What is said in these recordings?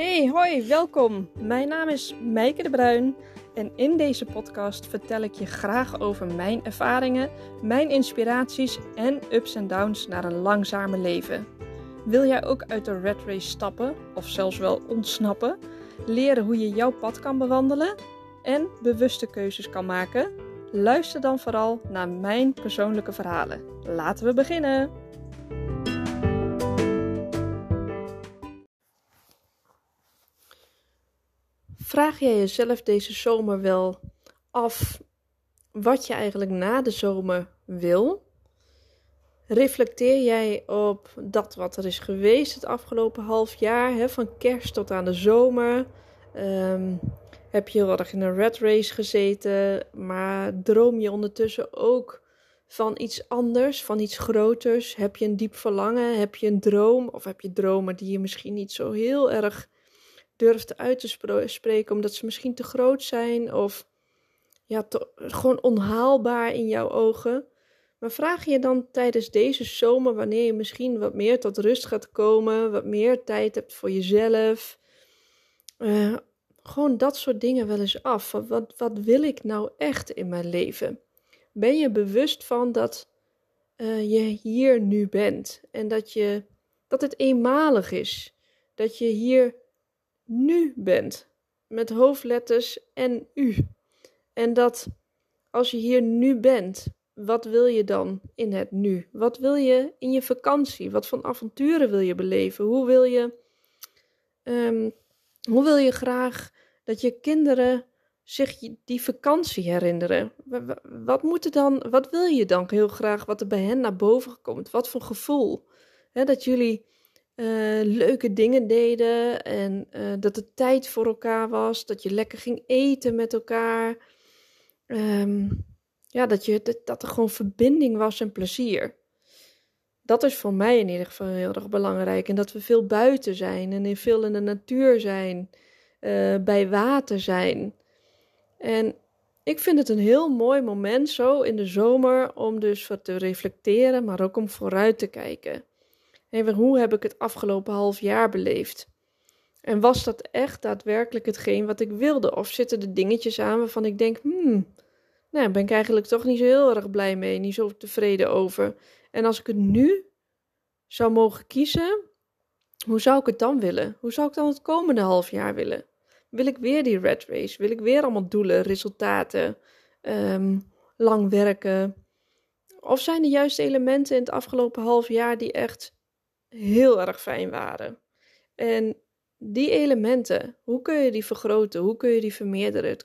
Hey, hoi, welkom. Mijn naam is Meike de Bruin en in deze podcast vertel ik je graag over mijn ervaringen, mijn inspiraties en ups en downs naar een langzamer leven. Wil jij ook uit de red race stappen of zelfs wel ontsnappen? Leren hoe je jouw pad kan bewandelen en bewuste keuzes kan maken? Luister dan vooral naar mijn persoonlijke verhalen. Laten we beginnen. Vraag jij jezelf deze zomer wel af wat je eigenlijk na de zomer wil? Reflecteer jij op dat wat er is geweest het afgelopen half jaar, hè, van kerst tot aan de zomer? Um, heb je heel erg in een red race gezeten, maar droom je ondertussen ook van iets anders, van iets groters? Heb je een diep verlangen? Heb je een droom? Of heb je dromen die je misschien niet zo heel erg durft uit te spreken, omdat ze misschien te groot zijn of ja, gewoon onhaalbaar in jouw ogen. Maar vraag je dan tijdens deze zomer, wanneer je misschien wat meer tot rust gaat komen, wat meer tijd hebt voor jezelf, uh, gewoon dat soort dingen wel eens af. Wat, wat wil ik nou echt in mijn leven? Ben je bewust van dat uh, je hier nu bent en dat, je, dat het eenmalig is? Dat je hier nu bent. Met hoofdletters en u. En dat als je hier nu bent, wat wil je dan in het nu? Wat wil je in je vakantie? Wat voor avonturen wil je beleven? Hoe wil je, um, hoe wil je graag dat je kinderen zich die vakantie herinneren? Wat, moet er dan, wat wil je dan heel graag wat er bij hen naar boven komt? Wat voor gevoel? dat jullie uh, leuke dingen deden en uh, dat er tijd voor elkaar was, dat je lekker ging eten met elkaar. Um, ja, dat, je, dat, er gewoon verbinding was en plezier. Dat is voor mij in ieder geval heel erg belangrijk. En dat we veel buiten zijn en in veel in de natuur zijn, uh, bij water zijn. En ik vind het een heel mooi moment zo in de zomer om dus wat te reflecteren, maar ook om vooruit te kijken. Hoe heb ik het afgelopen half jaar beleefd? En was dat echt daadwerkelijk hetgeen wat ik wilde? Of zitten er dingetjes aan waarvan ik denk, hmm, nou, ben ik eigenlijk toch niet zo heel erg blij mee, niet zo tevreden over. En als ik het nu zou mogen kiezen, hoe zou ik het dan willen? Hoe zou ik dan het komende half jaar willen? Wil ik weer die red race? Wil ik weer allemaal doelen, resultaten, um, lang werken? Of zijn er juist elementen in het afgelopen half jaar die echt heel erg fijn waren. En die elementen, hoe kun je die vergroten? Hoe kun je die vermeerderen het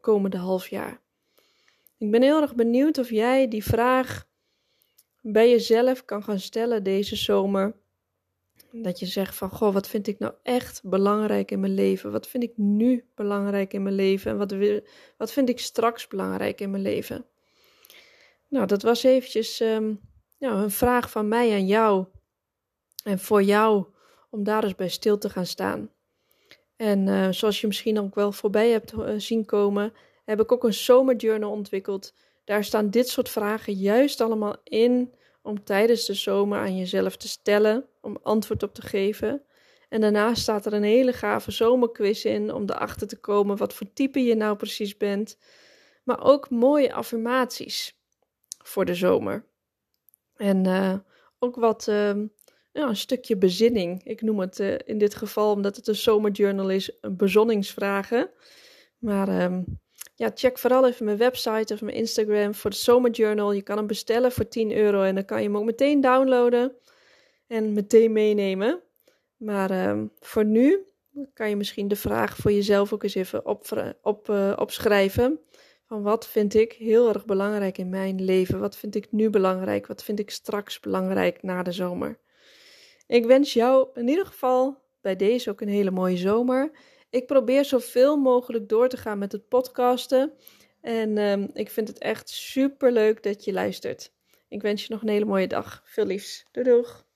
komende half jaar? Ik ben heel erg benieuwd of jij die vraag bij jezelf kan gaan stellen deze zomer. Dat je zegt van, goh, wat vind ik nou echt belangrijk in mijn leven? Wat vind ik nu belangrijk in mijn leven? En wat, wat vind ik straks belangrijk in mijn leven? Nou, dat was eventjes nou, een vraag van mij aan jou. En voor jou om daar eens bij stil te gaan staan. En uh, zoals je misschien ook wel voorbij hebt uh, zien komen, heb ik ook een zomerjournal ontwikkeld. Daar staan dit soort vragen juist allemaal in om tijdens de zomer aan jezelf te stellen, om antwoord op te geven. En daarnaast staat er een hele gave zomerquiz in om erachter te komen wat voor type je nou precies bent. Maar ook mooie affirmaties voor de zomer. En uh, ook wat ehm, ja, een stukje bezinning. Ik noem het uh, in dit geval, omdat het een zomerjournal is, een bezonningsvragen. Maar um, ja, check vooral even mijn website of mijn Instagram voor de zomerjournal. Je kan hem bestellen voor 10 euro en dan kan je hem ook meteen downloaden en meteen meenemen. Maar um, voor nu kan je misschien de vraag voor jezelf ook eens even op, op, uh, opschrijven. Van wat vind ik heel erg belangrijk in mijn leven? Wat vind ik nu belangrijk? Wat vind ik straks belangrijk na de zomer? Ik wens jou in ieder geval bij deze ook een hele mooie zomer. Ik probeer zoveel mogelijk door te gaan met het podcasten. En um, ik vind het echt super leuk dat je luistert. Ik wens je nog een hele mooie dag. Veel liefs. Doei doeg.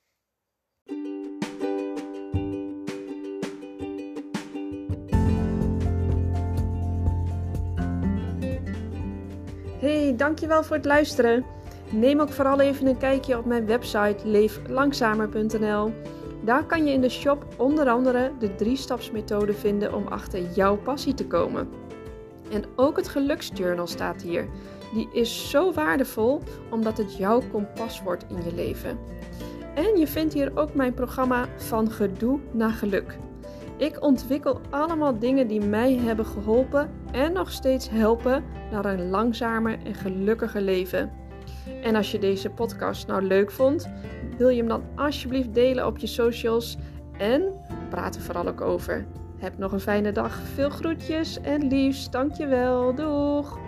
Hey, dankjewel voor het luisteren. Neem ook vooral even een kijkje op mijn website leeflangzamer.nl. Daar kan je in de shop onder andere de drie-stapsmethode vinden om achter jouw passie te komen. En ook het geluksjournal staat hier. Die is zo waardevol omdat het jouw kompas wordt in je leven. En je vindt hier ook mijn programma Van Gedoe naar Geluk. Ik ontwikkel allemaal dingen die mij hebben geholpen en nog steeds helpen naar een langzamer en gelukkiger leven. En als je deze podcast nou leuk vond, wil je hem dan alsjeblieft delen op je socials en praat er vooral ook over. Heb nog een fijne dag. Veel groetjes en liefst. Dankjewel. Doeg!